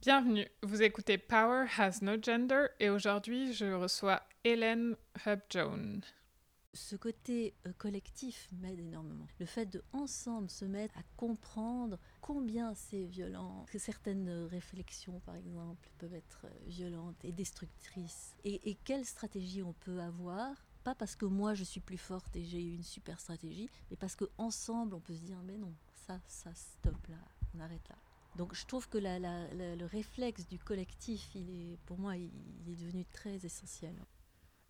Bienvenue, vous écoutez Power Has No Gender et aujourd'hui je reçois Hélène Hub-Jones. Ce côté euh, collectif m'aide énormément. Le fait de ensemble se mettre à comprendre combien c'est violent, que certaines réflexions par exemple peuvent être euh, violentes et destructrices, et, et quelle stratégie on peut avoir? Pas parce que moi je suis plus forte et j'ai une super stratégie, mais parce qu'ensemble on peut se dire mais non, ça, ça, stop là, on arrête là. Donc je trouve que le réflexe du collectif, pour moi, il, il est devenu très essentiel.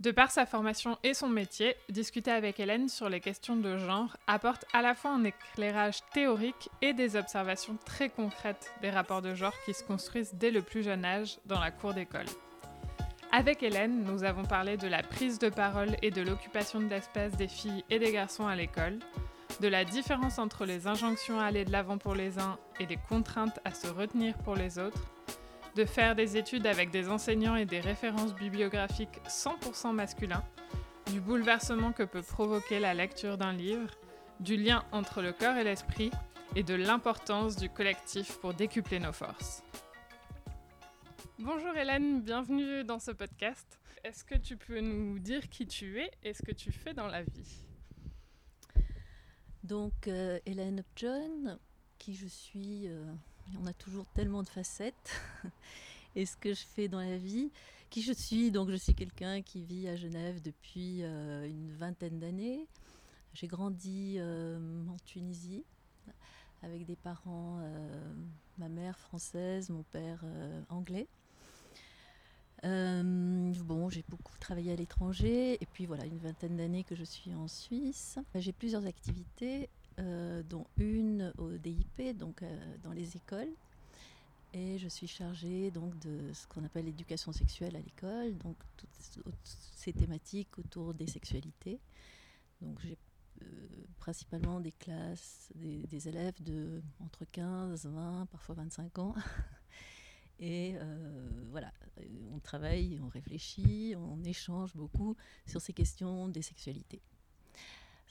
De par sa formation et son métier, discuter avec Hélène sur les questions de genre apporte à la fois un éclairage théorique et des observations très concrètes des rapports de genre qui se construisent dès le plus jeune âge dans la cour d'école. Avec Hélène, nous avons parlé de la prise de parole et de l'occupation de l'espace des filles et des garçons à l'école, de la différence entre les injonctions à aller de l'avant pour les uns et les contraintes à se retenir pour les autres, de faire des études avec des enseignants et des références bibliographiques 100% masculins, du bouleversement que peut provoquer la lecture d'un livre, du lien entre le corps et l'esprit et de l'importance du collectif pour décupler nos forces. Bonjour Hélène, bienvenue dans ce podcast. Est-ce que tu peux nous dire qui tu es et ce que tu fais dans la vie? Donc euh, Hélène Upjohn, qui je suis, euh, on a toujours tellement de facettes. et ce que je fais dans la vie, qui je suis, donc je suis quelqu'un qui vit à Genève depuis euh, une vingtaine d'années. J'ai grandi en Tunisie avec des parents, ma mère française, mon père anglais. Euh, bon, j'ai beaucoup travaillé à l'étranger et puis voilà, une vingtaine d'années que je suis en Suisse. J'ai plusieurs activités, euh, dont une au DIP, donc euh, dans les écoles. Et je suis chargée donc de ce qu'on appelle l'éducation sexuelle à l'école, donc toutes ces thématiques autour des sexualités. Donc j'ai principalement des classes, des, élèves de entre 15, 20, parfois 25 ans. Et euh, voilà, on travaille, on réfléchit, on échange beaucoup sur ces questions des sexualités.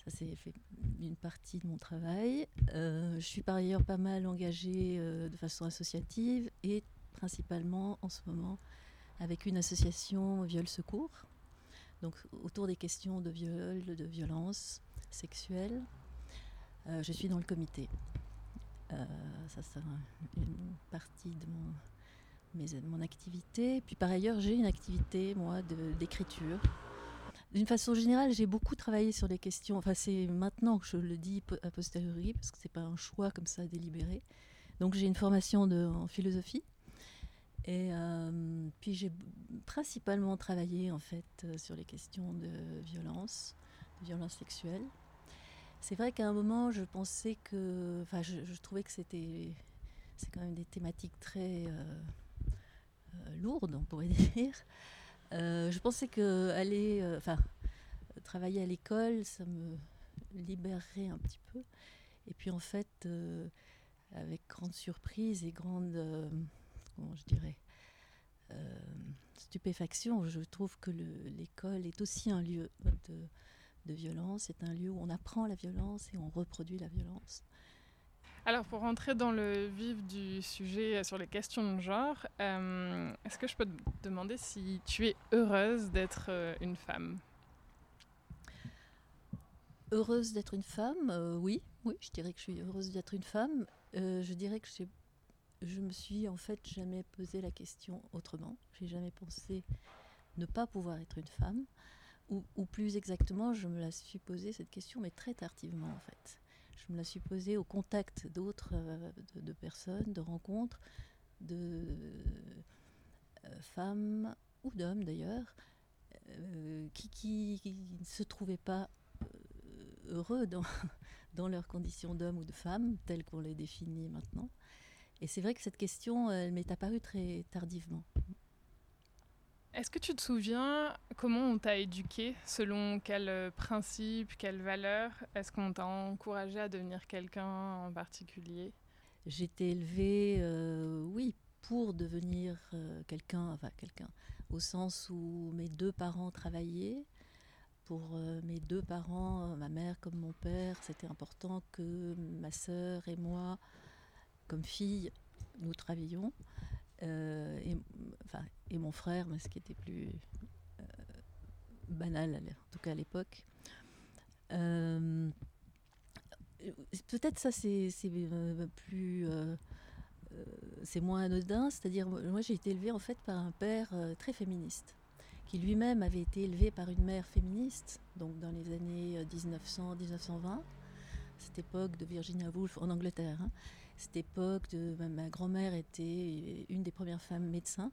Ça, c'est fait une partie de mon travail. Euh, je suis par ailleurs pas mal engagée euh, de façon associative et principalement en ce moment avec une association Viol Secours, donc autour des questions de viol, de violence sexuelle. Euh, je suis dans le comité. Euh, ça, c'est une partie de mon mes, mon activité. Puis par ailleurs, j'ai une activité, moi, d'écriture. D'une façon générale, j'ai beaucoup travaillé sur les questions. Enfin, c'est maintenant que je le dis a posteriori, parce que c'est pas un choix comme ça délibéré. Donc, j'ai une formation en philosophie. Et euh, puis, j'ai principalement travaillé, en fait, euh, sur les questions de violence, de violence sexuelle. C'est vrai qu'à un moment, je pensais que. Enfin, je, trouvais que c'était. C'est quand même des thématiques très. Euh, lourde, on pourrait dire. Euh, je pensais que aller, euh, enfin, travailler à l'école, ça me libérerait un petit peu. Et puis en fait, avec grande surprise et grande, comment je dirais, stupéfaction, je trouve que l'école est aussi un lieu de violence, c'est un lieu où on apprend la violence et on reproduit la violence. Alors pour rentrer dans le vif du sujet sur les questions de genre, euh, est-ce que je peux te demander si tu es heureuse d'être euh, une femme? Heureuse d'être une femme, euh, oui, oui, je dirais que je suis heureuse d'être une femme. Je dirais que je me suis en fait jamais posé la question autrement. J'ai jamais pensé ne pas pouvoir être une femme, ou, ou plus exactement, je me la suis posée cette question, mais très tardivement en fait je me la suis au contact d'autres euh, de, personnes, de rencontres, de euh, femmes ou d'hommes d'ailleurs, euh, qui, ne se trouvaient pas heureux dans, dans leurs conditions d'hommes ou de femmes, telles qu'on les définit maintenant. Et c'est vrai que cette question, elle m'est apparue très tardivement. Est-ce que tu te souviens comment on t'a éduqué Selon quels principes, quelles valeurs Est-ce qu'on t'a encouragé à devenir quelqu'un en particulier? Été élevée, euh, oui, pour devenir euh, quelqu'un, enfin quelqu'un, au sens où mes deux parents travaillaient. Pour euh, mes deux parents, ma mère comme mon père, c'était important que ma sœur et moi, comme fille, nous travaillions. Et, enfin, et mon frère, mais ce qui était plus banal, en tout cas à l'époque. Peut-être ça, c'est plus c'est moins anodin, c'est-à-dire moi j'ai été élevée en fait par un père très féministe qui lui-même avait été élevé par une mère féministe, donc dans les années 1900-1920, cette époque de Virginia Woolf en Angleterre. Hein. Cette époque de ma, grand-mère était une des premières femmes médecins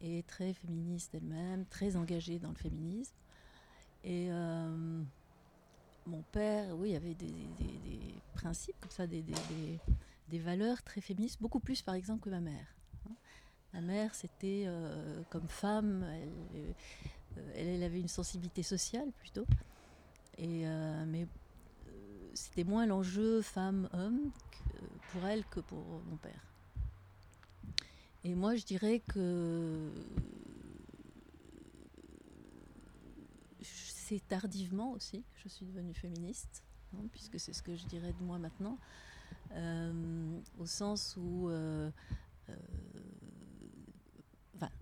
et très féministe elle-même, très engagée dans le féminisme. Et euh, mon père, oui, avait des, principes comme ça, des, des, valeurs très féministes, beaucoup plus par exemple que ma mère. Ma mère, c'était euh, comme femme, euh, elle, elle, avait une sensibilité sociale plutôt. Et, mais c'était moins l'enjeu femme-homme pour elle que pour mon père. Et moi, je dirais que c'est tardivement aussi que je suis devenue féministe, hein, puisque c'est ce que je dirais de moi maintenant, au sens où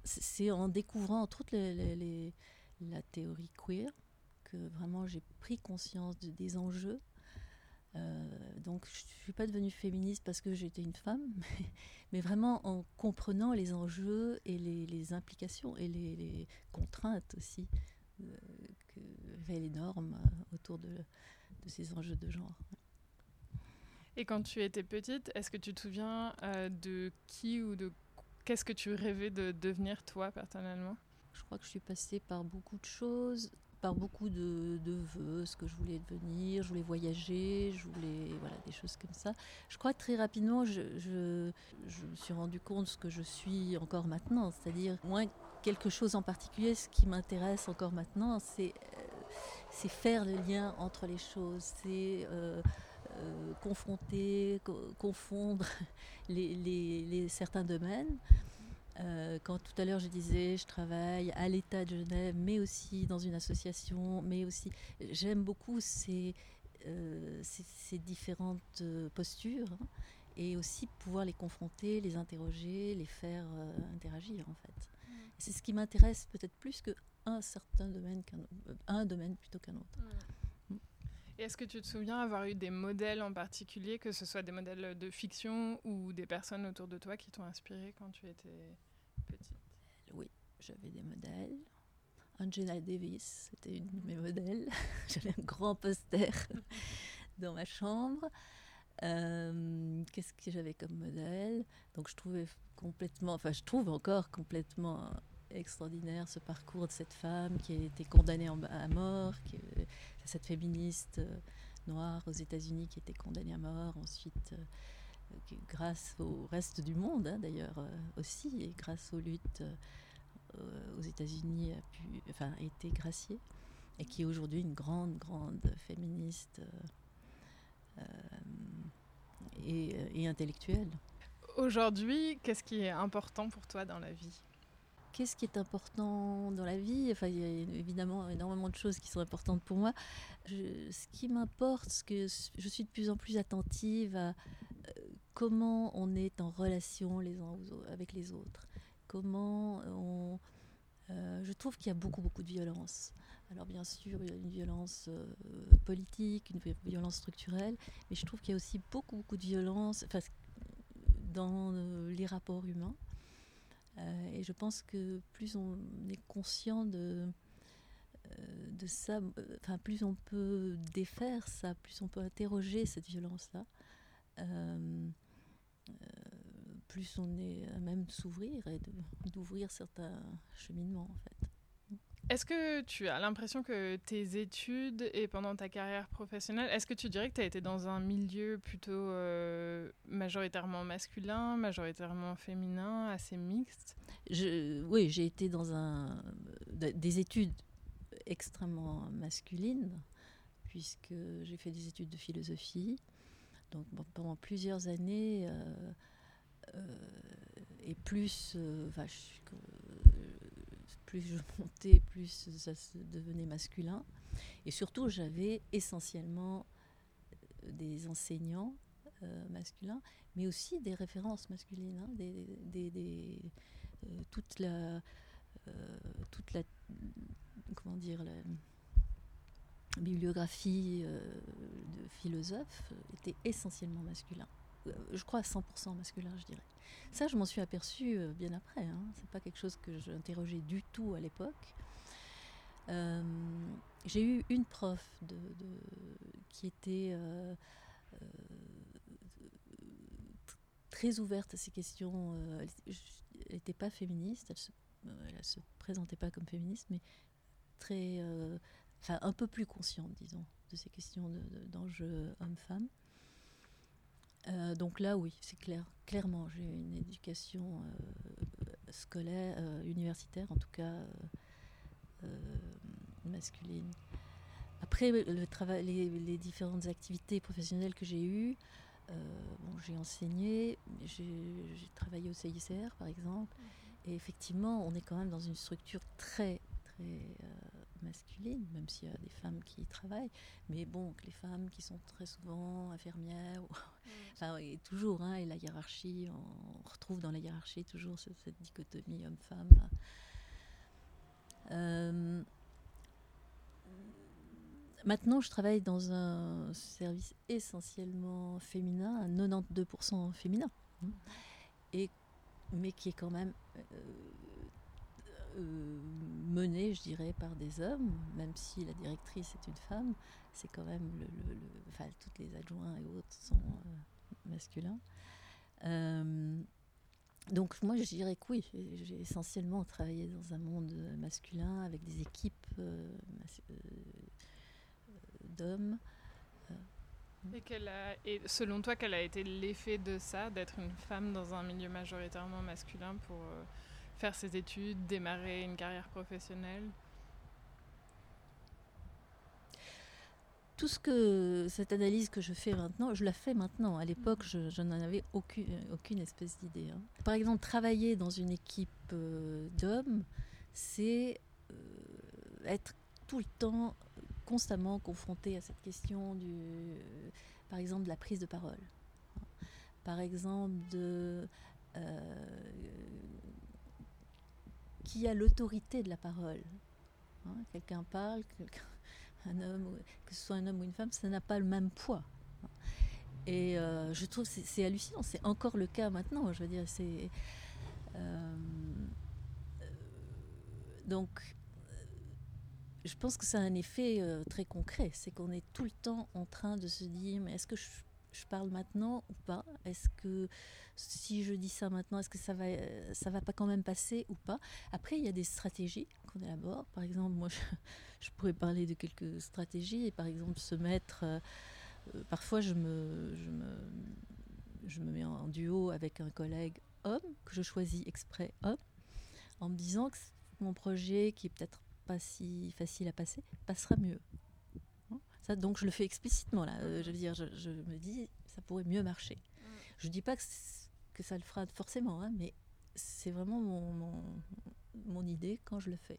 c'est en découvrant toute les, la théorie queer que vraiment j'ai pris conscience des enjeux. Euh, donc je ne suis pas devenue féministe parce que j'étais une femme, mais, vraiment en comprenant les enjeux et les, implications et les, contraintes aussi euh, que les normes euh, autour de, de, ces enjeux de genre. Et quand tu étais petite, est-ce que tu te souviens de qui ou de Qu'est-ce que tu rêvais de devenir toi personnellement? Je crois que je suis passée par beaucoup de choses, par beaucoup de, vœux, ce que je voulais devenir, je voulais voyager, je voulais voilà des choses comme ça. Je crois que très rapidement, je, je, me suis rendu compte ce que je suis encore maintenant, c'est-à-dire moins quelque chose en particulier. Ce qui m'intéresse encore maintenant, c'est euh, c'est faire le lien entre les choses, c'est euh, euh, confronter, confondre les, certains domaines. Euh, quand tout à l'heure je disais je travaille à l'État de Genève, mais aussi dans une association, mais aussi j'aime beaucoup ces, euh, ces, différentes postures hein, et aussi pouvoir les confronter, les interroger, les faire interagir en fait. Mmh. C'est ce qui m'intéresse peut-être plus qu'un certain domaine qu'un un domaine plutôt qu'un autre. Mmh est-ce que tu te souviens avoir eu des modèles en particulier, que ce soit des modèles de fiction ou des personnes autour de toi qui t'ont inspiré quand tu étais petite? Oui, j'avais des modèles. Angela Davis, c'était une de mes modèles. j'avais un grand poster dans ma chambre. Euh, qu'est-ce que j'avais comme modèle? Donc je trouvais complètement, enfin je trouve encore complètement extraordinaire ce parcours de cette femme qui a été condamnée à mort, qui, cette féministe euh, noire aux États-Unis qui était condamnée à mort, ensuite euh, grâce au reste du monde hein, d'ailleurs euh, aussi, et grâce aux luttes aux États-Unis a pu, enfin, a été graciée, et qui est aujourd'hui une grande, grande féministe et, et intellectuelle. Aujourd'hui, qu'est-ce qui est important pour toi dans la vie? Qu'est-ce qui est important dans la vie? Enfin, il y a évidemment énormément de choses qui sont importantes pour moi. ce qui m'importe, ce que je suis de plus en plus attentive à euh, comment on est en relation les uns avec les autres. Comment on. Euh, je trouve qu'il y a beaucoup, beaucoup de violence. Alors bien sûr, il y a une violence euh, politique, une violence structurelle, mais je trouve qu'il y a aussi beaucoup, beaucoup de violence dans les rapports humains. Euh, et je pense que plus on est conscient de, euh, ça, euh, enfin plus on peut défaire ça, plus on peut interroger cette violence-là, plus on est à même de s'ouvrir et d'ouvrir certains cheminements en fait. Est-ce que tu as l'impression que tes études et pendant ta carrière professionnelle, est-ce que tu dirais que tu as été dans un milieu plutôt euh, majoritairement masculin, majoritairement féminin, assez mixte? Oui, j'ai été dans un, des études extrêmement masculines, puisque j'ai fait des études de philosophie. Donc pendant plusieurs années, euh, euh, et plus, plus je montais, plus ça devenait masculin. Et surtout, j'avais essentiellement euh, des enseignants masculin, mais aussi des références masculines, hein, des, toute la, toute la, comment dire, la bibliographie de philosophes était essentiellement masculin. Je crois à 100% masculin, je dirais. Ça, je m'en suis aperçue bien après. Hein. C'est pas quelque chose que j'interrogeais du tout à l'époque. Euh, j'ai eu une prof de, qui était euh, euh, très ouverte à ces questions. elle n'était pas féministe, elle ne se, présentait pas comme féministe, mais très, enfin, un peu plus consciente, disons, de ces questions d'enjeux homme-femme. donc là, oui, c'est clair. Clairement, j'ai une éducation scolaire, universitaire, en tout cas masculine. Après, le travail, les, différentes activités professionnelles que j'ai eues, euh, bon, j'ai enseigné, j'ai travaillé au CICR par exemple, mhm. et effectivement, on est quand même dans une structure très, très euh, masculine, même s'il y a des femmes qui y travaillent, mais bon, que les femmes qui sont très souvent infirmières, enfin, et toujours, hein, et la hiérarchie, on, retrouve dans la hiérarchie toujours cette, cette dichotomie homme-femme. Euh, Maintenant, je travaille dans un service essentiellement féminin, à 92% féminin, hein, et, mais qui est quand même euh, euh, mené, je dirais, par des hommes, même si la directrice est une femme, c'est quand même le, enfin, toutes les adjoints et autres sont euh, masculins. donc moi, je dirais que oui, j'ai essentiellement travaillé dans un monde masculin avec des équipes d'hommes. Et, et, selon toi, quel a été l'effet de ça, d'être une femme dans un milieu majoritairement masculin pour euh, faire ses études, démarrer une carrière professionnelle Tout ce que cette analyse que je fais maintenant, je la fais maintenant. À l'époque, je, n'en avais aucune, aucune espèce d'idée. Hein. Par exemple, travailler dans une équipe euh, d'hommes, c'est euh, être tout le temps constamment confronté à cette question du, euh, par exemple, de la prise de parole. Par exemple, de euh, qui a l'autorité de la parole. Hein, quelqu'un parle, un homme, que ce soit un homme ou une femme, ça n'a pas le même poids. Et euh, je trouve c'est hallucinant. C'est encore le cas maintenant. Je veux dire, c'est donc je pense que ça a un effet euh, très concret. C'est qu'on est tout le temps en train de se dire mais est-ce que je, parle maintenant ou pas? Est-ce que si je dis ça maintenant, est-ce que ça va, euh, ça va pas quand même passer ou pas? Après, il y a des stratégies qu'on élabore. Par exemple, moi, je, pourrais parler de quelques stratégies et par exemple se mettre. Euh, parfois, je me, je me, je me mets en duo avec un collègue homme que je choisis exprès homme en me disant que mon projet qui est peut-être pas si facile à passer, passera mieux. Ça, donc je le fais explicitement là. Euh, je veux dire, je, me dis, ça pourrait mieux marcher. Mm. Je dis pas que, que ça le fera forcément, hein, mais c'est vraiment mon, mon, idée quand je le fais.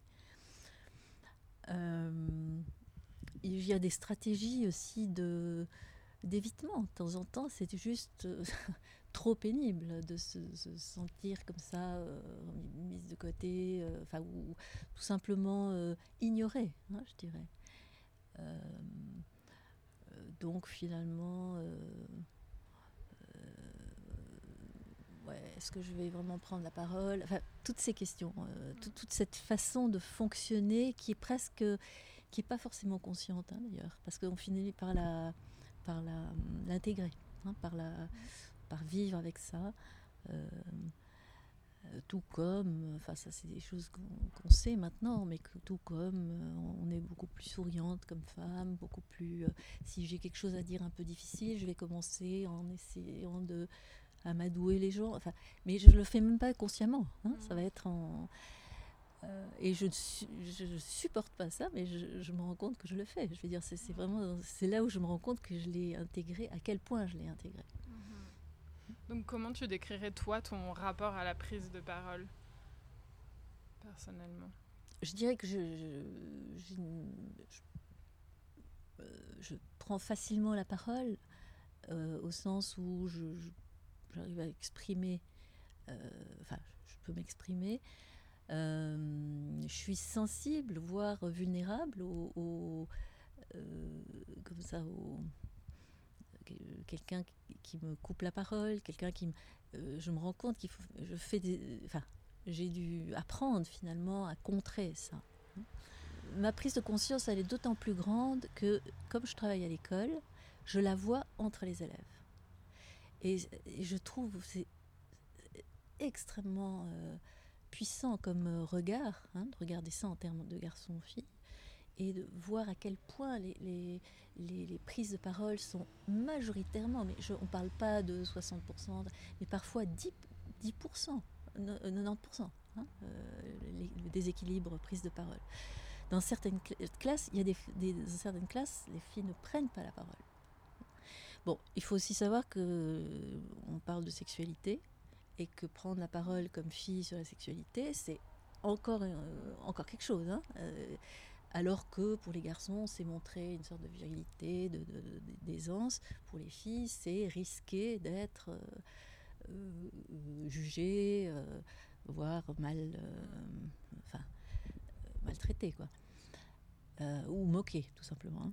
Euh, il y a des stratégies aussi de d'évitement. De temps en temps, c'est juste euh, trop pénible de se, sentir comme ça euh, mise de côté, enfin ou, tout simplement ignorée, hein, je dirais. Donc finalement, est-ce que je vais vraiment prendre la parole? Enfin, toutes ces questions, toute cette façon de fonctionner qui est presque, qui est pas forcément consciente hein, d'ailleurs, parce qu'on finit par la, par l'intégrer, hein, par la par vivre avec ça. Euh, euh, tout comme, enfin ça c'est des choses qu'on sait maintenant, mais que tout comme euh, on est beaucoup plus souriante comme femme, beaucoup plus. si j'ai quelque chose à dire un peu difficile, je vais commencer en essayant de amadouer les gens. Enfin, mais je le fais même pas consciemment. Hein, ça va être en et je ne supporte pas ça, mais je, je, me rends compte que je le fais. Je veux dire, c'est vraiment c'est là où je me rends compte que je l'ai intégré, à quel point je l'ai intégré. Donc comment tu décrirais toi ton rapport à la prise de parole personnellement? Je dirais que je, je, euh, prends facilement la parole au sens où j'arrive à exprimer, enfin, je peux m'exprimer. je suis sensible, voire vulnérable comme ça, au, quelqu'un qui me coupe la parole, quelqu'un qui me, je me rends compte qu'il faut, je fais des, enfin, j'ai dû apprendre finalement à contrer ça. Ma prise de conscience, elle est d'autant plus grande que, comme je travaille à l'école, je la vois entre les élèves. Et, je trouve c'est extrêmement euh, puissant comme euh, regard, hein, de regarder ça en termes de garçon-fille, et de voir à quel point les, prises de parole sont majoritairement, mais on ne parle pas de 60%, mais parfois 10%, 10% 90%, hein, euh, le déséquilibre prise de parole. Dans certaines classes, il y a des, certaines classes, les filles ne prennent pas la parole. Bon, il faut aussi savoir que on parle de sexualité et que prendre la parole comme fille sur la sexualité, c'est encore, euh, encore quelque chose. Hein. Euh, alors que pour les garçons, c'est montrer une sorte de virilité, d'aisance. De, pour les filles, c'est risquer d'être euh, jugé, euh, voire mal, euh, enfin, maltraité, quoi. ou moqué, tout simplement.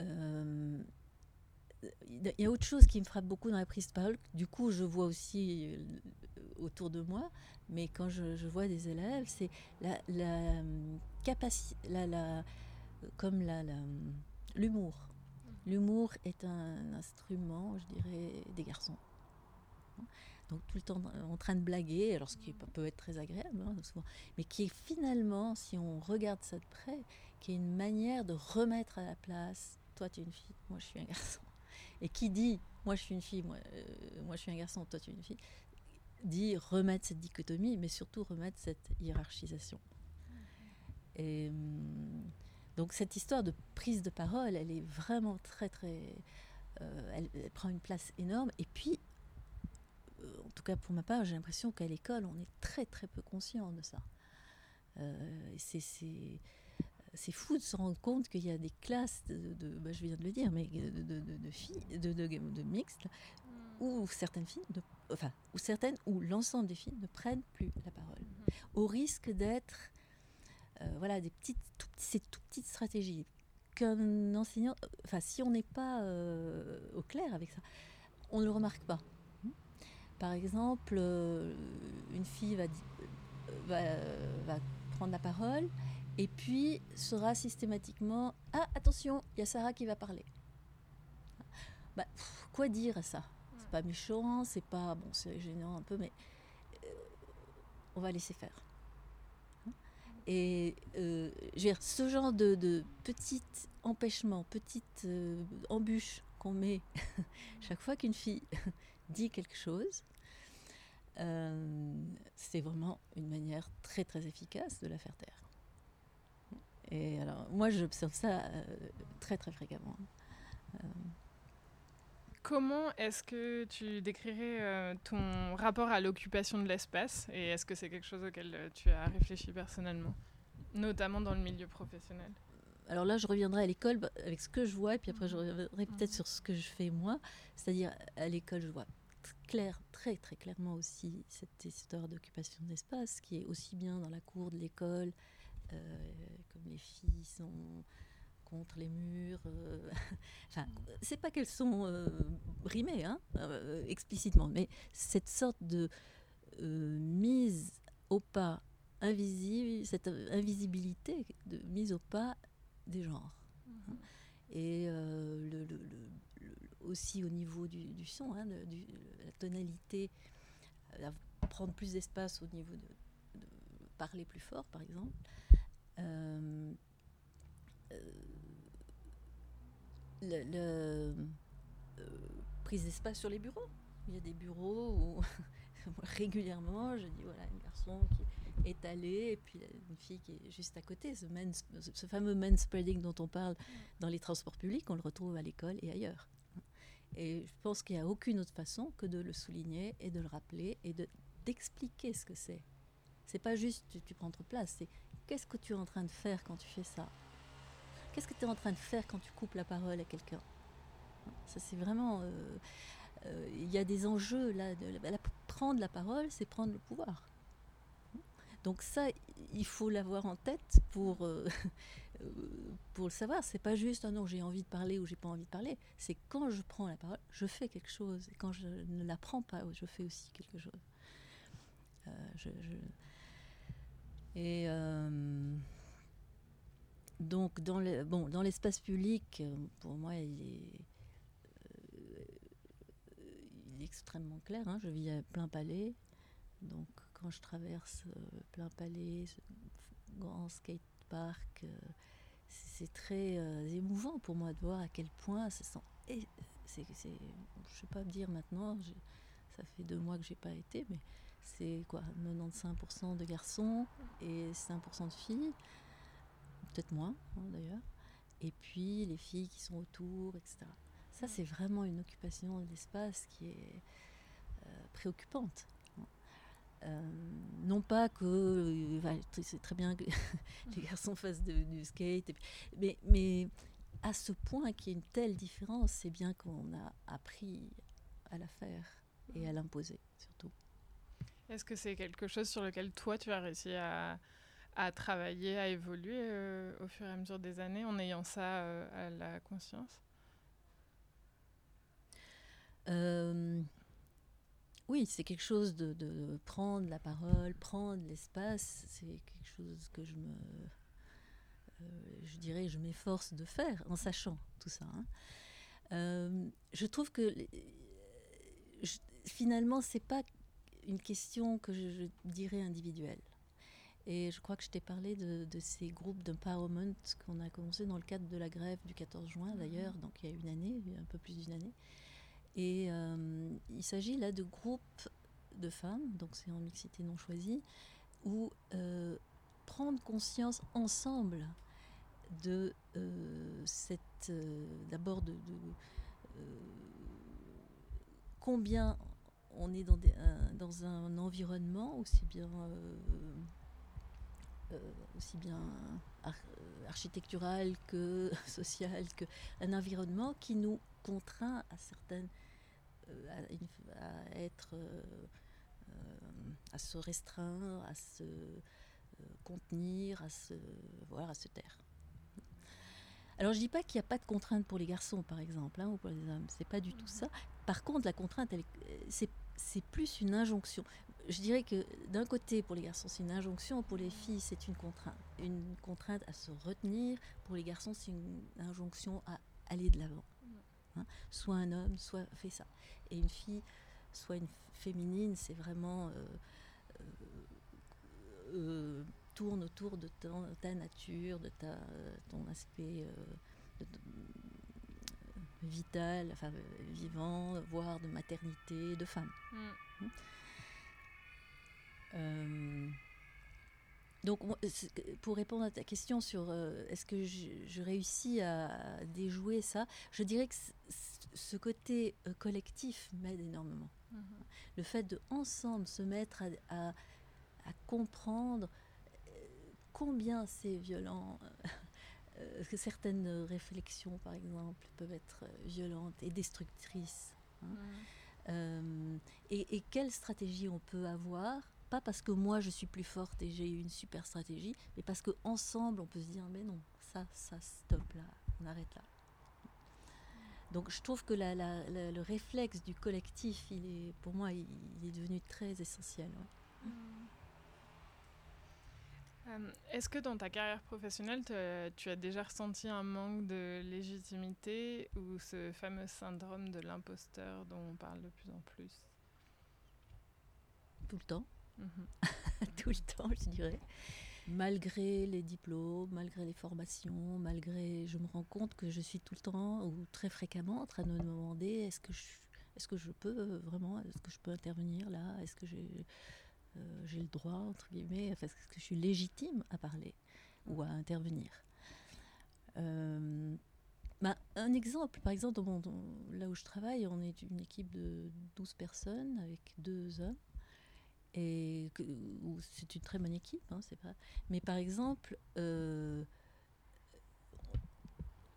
Il y a autre chose qui me frappe beaucoup dans la prise de parole. Du coup, je vois aussi autour de moi, mais quand je, vois des élèves, c'est la, la capacité, la, la, comme la, l'humour. L'humour est un instrument, je dirais, des garçons. Donc tout le temps en train de blaguer, alors ce qui peut être très agréable, hein, mais qui est finalement, si on regarde ça de près, qui est une manière de remettre à la place, toi tu es une fille, moi je suis un garçon. Et qui dit, moi je suis une fille, moi, euh, moi je suis un garçon, toi tu es une fille, dit remettre cette dichotomie, mais surtout remettre cette hiérarchisation. Et hum, donc cette histoire de prise de parole, elle est vraiment très très... Euh, elle, prend une place énorme. Et puis euh, en tout cas pour ma part, j'ai l'impression qu'à l'école, on est très très peu conscient de ça. Euh, c'est fou de se rendre compte qu'il y a des classes de, bah, je viens de le dire, mais de, filles, de, de, mixtes, mm. où certaines filles, enfin, où certaines, ou l'ensemble des filles ne prennent plus la parole, mm-hmm. au risque d'être, euh, voilà, des petites, tout, ces tout petites stratégies qu'un enseignant, enfin, si on n'est pas au clair avec ça, on ne le remarque pas. Par exemple, euh, une fille va, prendre la parole et puis sera systématiquement Ah, attention, il y a Sarah qui va parler. Bah, quoi dire à ça? Pas méchant, c'est pas. Bon, c'est gênant un peu, mais euh, on va laisser faire. Et euh, ce genre de, petit empêchement, petite embûche qu'on met chaque fois qu'une fille dit quelque chose, euh, c'est vraiment une manière très très efficace de la faire taire. Et alors, moi, j'observe ça euh, très très fréquemment. Euh, Comment est-ce que tu décrirais ton rapport à l'occupation de l'espace et est-ce que c'est quelque chose auquel tu as réfléchi personnellement, notamment dans le milieu professionnel? Alors là, je reviendrai à l'école bah, avec ce que je vois, et puis après, je reviendrai peut-être sur ce que je fais moi. C'est-à-dire, à l'école, je vois clair, très très clairement aussi cette histoire d'occupation d'espace qui est aussi bien dans la cour de l'école, euh, comme les filles sont contre les murs. Euh, enfin, c'est pas qu'elles sont euh, brimées hein, explicitement, mais cette sorte de mise au pas invisible, cette invisibilité de mise au pas des genres. Hein. Et le, aussi au niveau du, son, hein, de, la tonalité, euh, prendre plus d'espace au niveau de, parler plus fort, par exemple. Euh, euh, le, prise d'espace sur les bureaux. Il y a des bureaux où régulièrement je dis voilà, un garçon qui est allé et puis une fille qui est juste à côté. Ce, ce fameux man spreading dont on parle dans les transports publics, on le retrouve à l'école et ailleurs. Et je pense qu'il n'y a aucune autre façon que de le souligner et de le rappeler et de, d'expliquer ce que c'est. C'est pas juste tu, tu prends trop place, c'est qu'est-ce que tu es en train de faire quand tu fais ça? Qu'est-ce que tu es en train de faire quand tu coupes la parole à quelqu'un Ça, c'est vraiment. euh, euh, Il y a des enjeux là. Prendre la parole, c'est prendre le pouvoir. Donc, ça, il faut l'avoir en tête pour. euh, pour le savoir, c'est pas juste ah non j'ai envie de parler ou j'ai pas envie de parler. C'est quand je prends la parole, je fais quelque chose. Et quand je ne la prends pas, je fais aussi quelque chose. Et donc dans le bon dans l'espace public, euh, pour moi il est euh, extrêmement clair. hein. Je vis à plein palais, donc quand je traverse euh, plein palais, grand skate park, euh, c'est très euh, émouvant pour moi de voir à quel point ça sent. Et c'est, c'est, je sais pas dire maintenant. ça fait deux mois que j'ai pas été, mais c'est quoi 95% de garçons et 5% de filles, peut-être moins hein, d'ailleurs. Et puis les filles qui sont autour, etc. Ça, c'est vraiment une occupation de l'espace qui est euh, préoccupante. Euh, non pas que euh, c'est très bien que les garçons fassent de- du skate, et puis- mais, mais à ce point qu'il y ait une telle différence, c'est bien qu'on a appris à la faire et à l'imposer surtout. Est-ce que c'est quelque chose sur lequel toi tu as réussi à, à travailler, à évoluer euh, au fur et à mesure des années en ayant ça euh, à la conscience? Euh, oui, c'est quelque chose de, prendre la parole, prendre l'espace. C'est quelque chose que je me, je dirais, je m'efforce de faire en sachant tout ça. hein. Je trouve que je- finalement, c'est pas une question que je dirais individuelle. Et je crois que je t'ai parlé de, de ces groupes d'empowerment qu'on a commencé dans le cadre de la grève du 14 juin, d'ailleurs, donc il y a une année, un peu plus d'une année. Et euh, il s'agit là de groupes de femmes, donc c'est en mixité non choisie, où euh, prendre conscience ensemble de euh, cette. D'abord, de, de, combien on est dans, des- un, dans un environnement aussi bien. Euh, euh, aussi bien ar- euh, architectural que social, que un environnement qui nous contraint à certaines euh, à, être euh, euh, à se restreindre, à se euh, contenir, à se voilà, à se taire. Alors je dis pas qu'il n'y a pas de contrainte pour les garçons par exemple hein, ou pour les hommes, c'est pas du tout ça. Par contre la contrainte euh, c'est plus une injonction. Je dirais que d'un côté pour les garçons c'est une injonction, pour les filles c'est une contrainte, une contrainte à se retenir. Pour les garçons c'est une injonction à aller de l'avant hein. soit un homme, soit fait ça. Et une fille, soit une féminine, c'est vraiment euh, euh, euh, tourne autour de ta, ta nature, de ta, ton aspect de- de- vital, enfin vivant, voire de maternité, de femme. Mm. Euh, donc, c'est- pour répondre à ta question sur euh, est-ce que je, je réussis à déjouer ça, je dirais que ce côté euh, collectif m'aide énormément. Mhm. Le fait de ensemble se mettre à, à- à comprendre euh, combien c'est violent, euh, que certaines réflexions, par exemple, peuvent être euh, violentes et destructrices. hein. Mm. Euh, et, et quelle stratégie on peut avoir pas parce que moi je suis plus forte et j'ai une super stratégie, mais parce que ensemble on peut se dire mais non, ça, ça stop là, on arrête là. Donc je trouve que la- la- la- le réflexe du collectif, il est, pour moi, il, il est devenu très essentiel. ouais. Euh, Est-ce que dans ta carrière professionnelle, te- tu as déjà ressenti un manque de légitimité ou ce fameux syndrome de l'imposteur dont on parle de plus en plus? Tout le temps, Tout le temps, je dirais. Malgré les diplômes, malgré les formations, malgré, je me rends compte que je suis tout le temps ou très fréquemment en train de me demander est-ce que je, est-ce que je peux euh, vraiment, est-ce que je peux intervenir là, est-ce que j'ai, euh, le droit entre guillemets, est-ce que je suis légitime à parler ou à intervenir? Euh, ben, un exemple, par exemple, là où je travaille, on est une équipe de 12 personnes avec deux hommes c'est une très bonne équipe, hein, c'est pas. Mais par exemple, euh,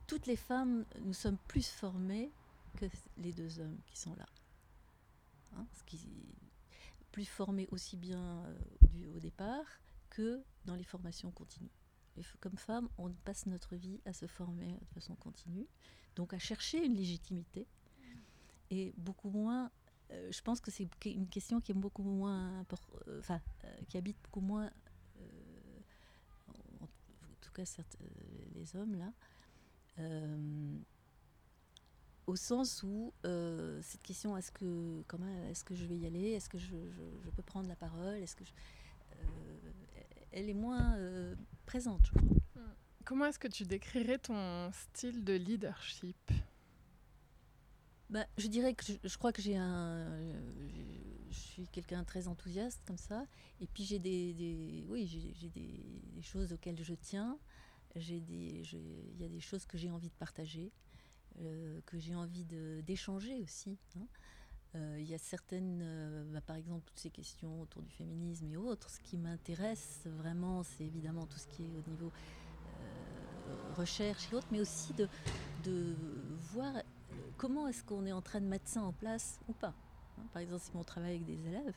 toutes les femmes, nous sommes plus formées que les deux hommes qui sont là. Hein, plus formés aussi bien euh, du, au départ que dans les formations continues. Comme femme, on passe notre vie à se former de façon continue, donc à chercher une légitimité, et beaucoup moins. Euh, je pense que c'est une question qui est beaucoup moins, euh, enfin, qui habite beaucoup moins, en, tout cas les hommes là, au sens où euh, cette question est-ce que comment est-ce que je vais y aller? Est-ce que je, peux prendre la parole? Est-ce que euh, elle est moins euh, présente je crois. Comment est-ce que tu décrirais ton style de leadership? Bah, je dirais que je, crois que j'ai un je suis quelqu'un très enthousiaste comme ça et puis j'ai des, oui j'ai des, des, choses auxquelles je tiens des il y a des choses que j'ai envie de partager euh, que j'ai envie d'échanger aussi. Hein. Euh, il y a certaines, euh, bah, par exemple, toutes ces questions autour du féminisme et autres. Ce qui m'intéresse vraiment, c'est évidemment tout ce qui est au niveau recherche et autres, mais aussi de, de voir comment est-ce qu'on est en train de mettre ça en place ou pas. Hein? Par exemple, si on travaille avec des élèves,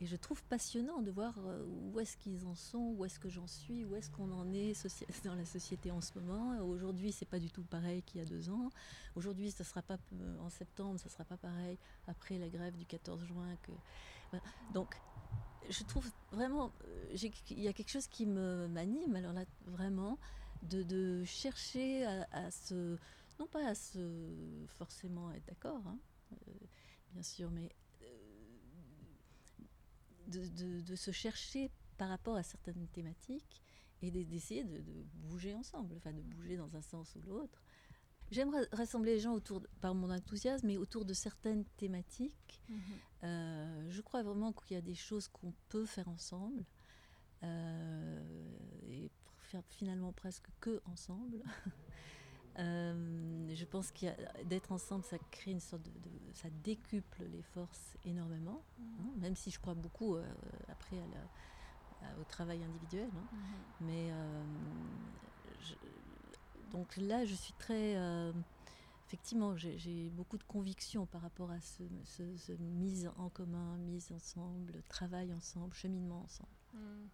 et je trouve passionnant de voir euh, où est-ce qu'ils en sont, où est-ce que j'en suis, où est-ce qu'on en est dans la société en ce moment. Aujourd'hui, c'est pas du tout pareil qu'il y a deux ans. Aujourd'hui, ça sera pas euh, en septembre, ça sera pas pareil après la grève du 14 juin. Que... Donc, je trouve vraiment, euh, il y a quelque chose qui me m'anime. Alors là, vraiment, de, chercher à, se, non pas à se forcément être d'accord, hein, bien sûr, mais de, se chercher par rapport à certaines thématiques et d'essayer de, bouger ensemble, enfin de bouger dans un sens ou l'autre. J'aime rassembler les gens autour, par mon enthousiasme, mais autour de certaines thématiques. Mhm. Euh, je crois vraiment qu'il y a des choses qu'on peut faire ensemble euh, et faire finalement presque que ensemble. Euh, je pense qu'il d'être ensemble, ça crée une sorte de, ça décuple les forces énormément. Hein, mm. même si je crois beaucoup euh, après au travail individuel. Hein. Mm-hmm. Mais euh, donc là, je suis très effectivement, j'ai beaucoup de convictions par rapport à ce, ce, mise en commun, mise ensemble, travail ensemble, cheminement ensemble. Mm.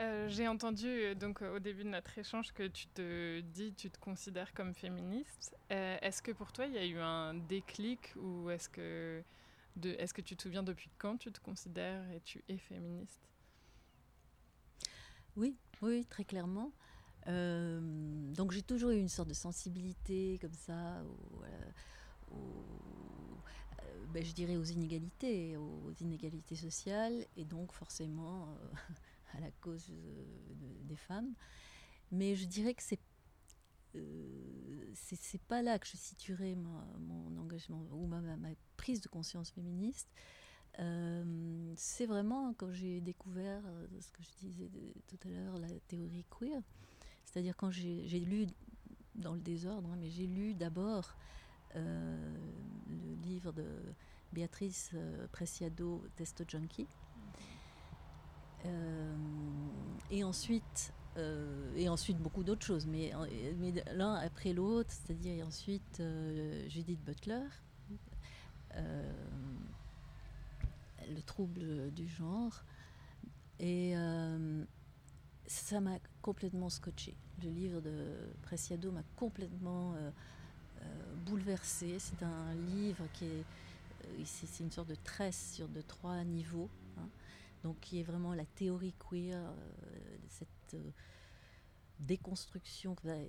Euh, j'ai entendu euh, donc au début de notre échange que tu te dis, tu te considères comme féministe. Euh, est-ce que pour toi il y a eu un déclic ou est-ce que est-ce que tu te souviens depuis quand tu te considères et tu es féministe? Oui, oui, très clairement. donc j'ai toujours eu une sorte de sensibilité comme ça, ben, je dirais aux inégalités, aux inégalités sociales, et donc forcément à la cause euh, des femmes. Mais je dirais que c'est euh, pas là que je situerai mon engagement ou ma, prise de conscience féministe. Euh, c'est vraiment quand j'ai découvert ce que je disais tout à l'heure, la théorie queer. C'est-à-dire quand j'ai lu, dans le désordre, hein, mais j'ai lu d'abord le livre de Béatrice Preciado, Testo Junkie, euh, et ensuite, euh, et ensuite beaucoup d'autres choses, mais, mais l'un après l'autre, c'est-à-dire ensuite euh, Judith Butler, le trouble du genre, et ça m'a complètement scotché. Le livre de Preciado m'a complètement bouleversé. C'est un livre qui est, c'est une sorte de tresse sur de trois niveaux donc qui est vraiment la théorie queer, euh, cette euh, déconstruction euh,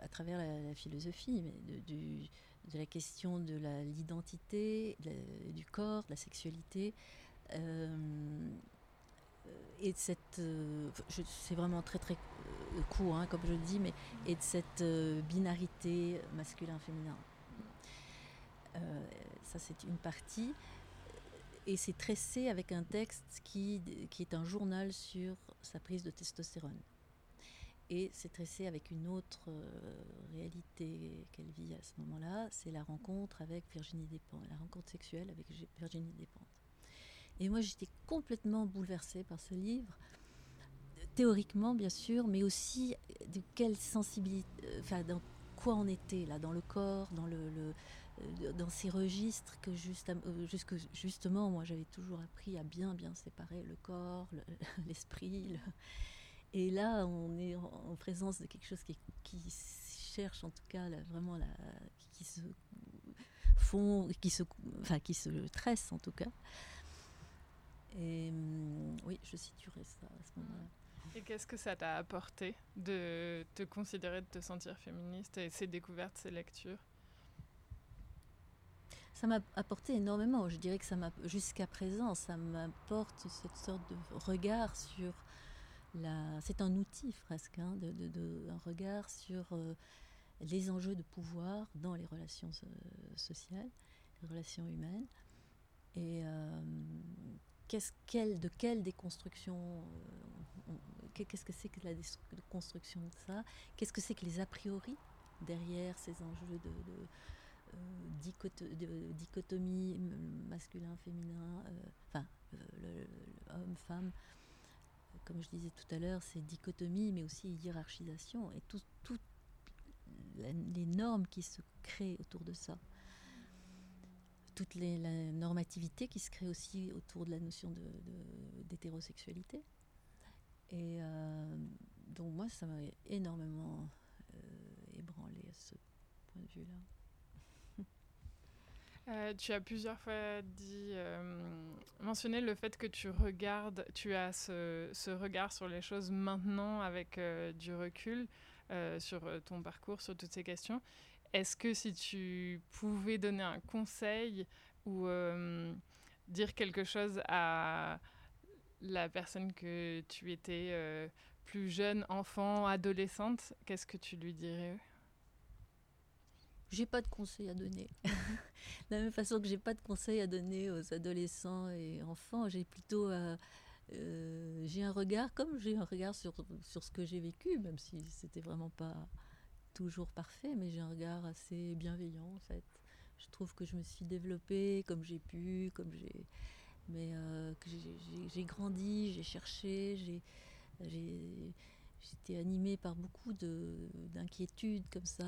à travers la, philosophie, de, la question de l'identité, du corps, de la sexualité. et de cette, c'est vraiment très très court, hein, comme je le dis, mais et de cette binarité masculin-féminin. ça, c'est une partie. Et c'est tressé avec un texte qui, qui est un journal sur sa prise de testostérone. Et c'est tressé avec une autre euh, réalité qu'elle vit à ce moment-là, c'est la rencontre avec Virginie Despentes, la rencontre sexuelle avec Virginie Despentes. Et moi, j'étais complètement bouleversée par ce livre, théoriquement bien sûr, mais aussi de quelle sensibilité, enfin, quoi on était là, dans le corps, dans le, euh, dans ces registres que juste, jusque, justement, moi j'avais toujours appris à bien bien séparer le corps, l'esprit. et là, on est en, présence de quelque chose qui, qui cherche en tout cas vraiment la, qui, se font, qui se, enfin, qui se tresse en tout cas. Et hum, oui, je situerai ça à ce moment-là. Et qu'est-ce que ça t'a apporté de te considérer, de te sentir féministe et ces découvertes, ces lectures? Ça m'a apporté énormément. Je dirais que ça m'a, jusqu'à présent, ça m'apporte cette sorte de regard sur la. C'est un outil presque, hein, de, un regard sur euh, les enjeux de pouvoir dans les relations euh, sociales, les relations humaines. Et euh, qu'est-ce, de quelle déconstruction qu'est-ce que c'est que la construction de ça? Qu'est-ce que c'est que les a priori derrière ces enjeux de, euh, dichotomie masculin-féminin, euh, enfin, euh, homme-femme comme je disais tout à l'heure, c'est dichotomie, mais aussi hiérarchisation, et toutes les normes qui se créent autour de ça. Toute les, la normativité qui se crée aussi autour de la notion d'hétérosexualité. Et euh, donc moi, ça m'a énormément ébranlé à ce point de vue-là. Euh, tu as plusieurs fois dit, mentionné le fait que tu regardes, tu as ce, regard sur les choses maintenant avec du recul sur ton parcours, sur toutes ces questions. Est-ce que si tu pouvais donner un conseil ou dire quelque chose à, la personne que tu étais euh, plus jeune, enfant, adolescente, qu'est-ce que tu lui dirais? J'ai pas de conseils à donner. de la même façon que j'ai pas de conseils à donner aux adolescents et enfants, j'ai plutôt euh, euh, j'ai un regard comme j'ai un regard sur, sur ce que j'ai vécu, même si c'était vraiment pas toujours parfait, mais j'ai un regard assez bienveillant en fait. Je trouve que je me suis développée comme j'ai pu, comme j'ai mais euh, que j'ai grandi, j'ai cherché, j'ai été animée par beaucoup d'inquiétudes comme ça,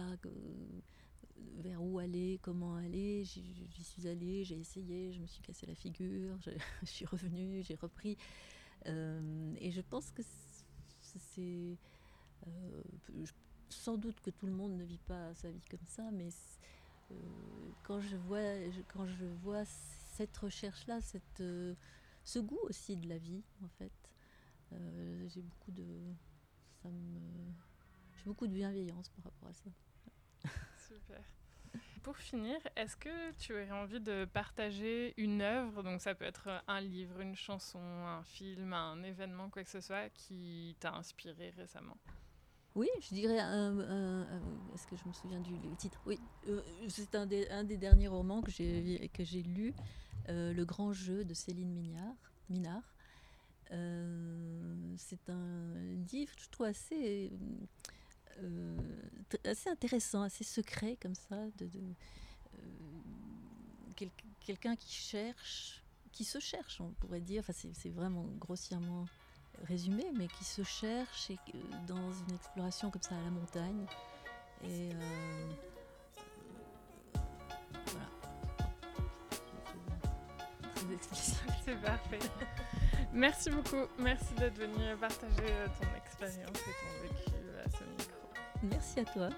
vers où aller, comment aller. J'y suis allée, j'ai essayé, je me suis cassé la figure, je, suis revenue, j'ai repris. Euh, et je pense que c'est euh, sans doute que tout le monde ne vit pas sa vie comme ça, mais quand je vois, quand je vois cette recherche-là, euh, ce goût aussi de la vie, en fait. Euh, j'ai beaucoup de, ça me, j'ai beaucoup de bienveillance par rapport à ça. Pour finir, est-ce que tu aurais envie de partager une œuvre, donc ça peut être un livre, une chanson, un film, un événement, quoi que ce soit, qui t'a inspiré récemment? Oui, je dirais. Est-ce que je me souviens du titre? Oui, euh, c'est un des, un des derniers romans que j'ai que j'ai lu, euh, Le Grand Jeu de Céline Minard. Minard. Euh, c'est un livre, je trouve assez assez intéressant, assez secret comme ça, de, quelqu'un qui cherche, qui se cherche, on pourrait dire. Enfin, c'est vraiment grossièrement résumé, mais qui se cherche dans une exploration comme ça à la montagne. Et euh, voilà. C'est parfait. Merci beaucoup. Merci d'être venu partager ton expérience et ton vécu à ce. Merci à toi.